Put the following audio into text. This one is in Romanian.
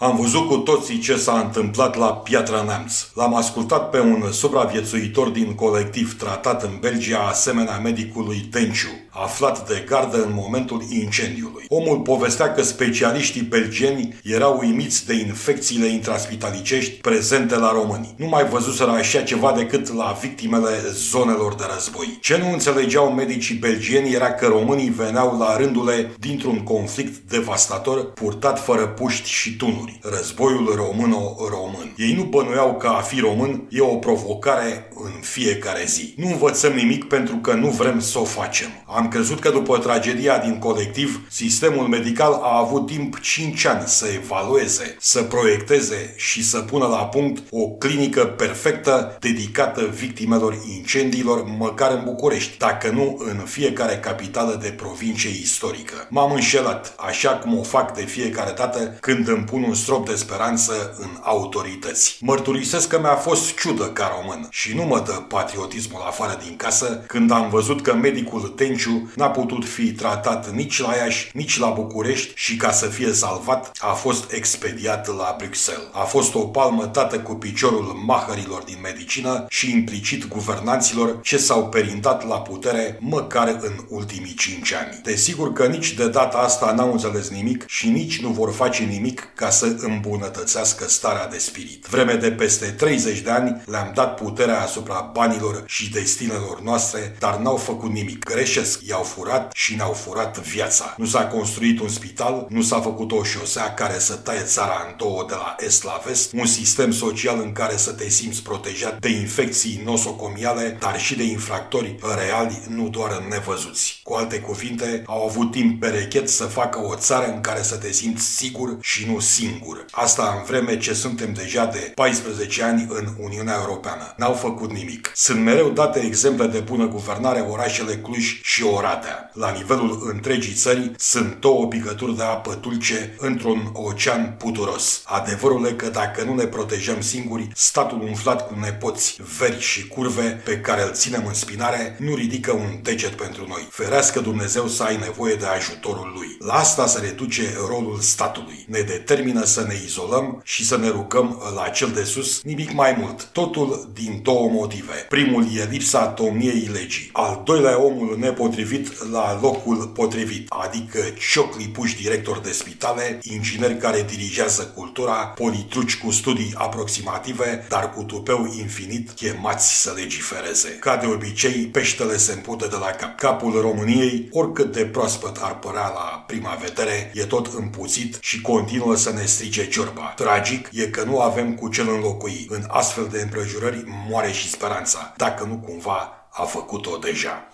Am văzut cu toții ce s-a întâmplat la Piatra Neamț. L-am ascultat pe un supraviețuitor din colectiv tratat în Belgia asemenea medicului Tenciu, aflat de gardă în momentul incendiului. Omul povestea că specialiștii belgeni erau uimiți de infecțiile intraspitalicești prezente la români. Nu mai văzuseră așa ceva decât la victimele zonelor de război. Ce nu înțelegeau medicii belgieni era că românii veneau la rândule dintr-un conflict devastator purtat fără puști și tunuri români. Războiul româno-român. Ei nu bănuiau că a fi român e o provocare în fiecare zi. Nu învățăm nimic pentru că nu vrem să o facem. Am crezut că după tragedia din colectiv, sistemul medical a avut timp 5 ani să evalueze, să proiecteze și să pună la punct o clinică perfectă dedicată victimelor incendiilor, măcar în București, dacă nu în fiecare capitală de provincie istorică. M-am înșelat, așa cum o fac de fiecare dată când îmi pun un strop de speranță în autorități. Mărturisesc că mi-a fost ciudă ca român și nu mă dă patriotismul afară din casă când am văzut că medicul Tenciu n-a putut fi tratat nici la Iași, nici la București și ca să fie salvat a fost expediat la Bruxelles. A fost o palmă tată cu piciorul mahărilor din medicină și implicit guvernanților ce s-au perindat la putere măcar în ultimii cinci ani. Desigur că nici de data asta n-au înțeles nimic și nici nu vor face nimic ca să îmbunătățească starea de spirit. Vreme de peste 30 de ani le-am dat puterea asupra banilor și destinelor noastre, dar n-au făcut nimic. Greșesc, i-au furat și ne-au furat viața. Nu s-a construit un spital, nu s-a făcut o șosea care să taie țara în două de la est la vest, un sistem social în care să te simți protejat de infecții nosocomiale, dar și de infractori reali, nu doar nevăzuți. Cu alte cuvinte, au avut timp perechet să facă o țară în care să te simți sigur și nu singur. Asta în vreme ce suntem deja de 14 ani în Uniunea Europeană. N-au făcut nimic. Sunt mereu date exemple de bună guvernare orașele Cluj și Oradea. La nivelul întregii țări sunt două picături de apă dulce într-un ocean puturos. Adevărul e că dacă nu ne protejăm singuri, statul umflat cu nepoți veri și curve pe care îl ținem în spinare nu ridică un deget pentru noi. Ferească Dumnezeu să ai nevoie de ajutorul lui. La asta se reduce rolul statului. Ne determină să ne izolăm și să ne rugăm la cel de sus, nimic mai mult. Totul din două motive. Primul e lipsa domniei legii. Al doilea omul nepotrivit la locul potrivit, adică ciocli puși director de spitale, ingineri care dirigează cultura, politruci cu studii aproximative, dar cu tupeu infinit chemați să legifereze. Ca de obicei, peștele se împută de la cap. Capul României, oricât de proaspăt ar părea la prima vedere, e tot împuțit și continuă să ne strice ciorba. Tragic e că nu avem cu cel înlocui. În astfel de împrejurări moare și speranța, dacă nu cumva a făcut-o deja.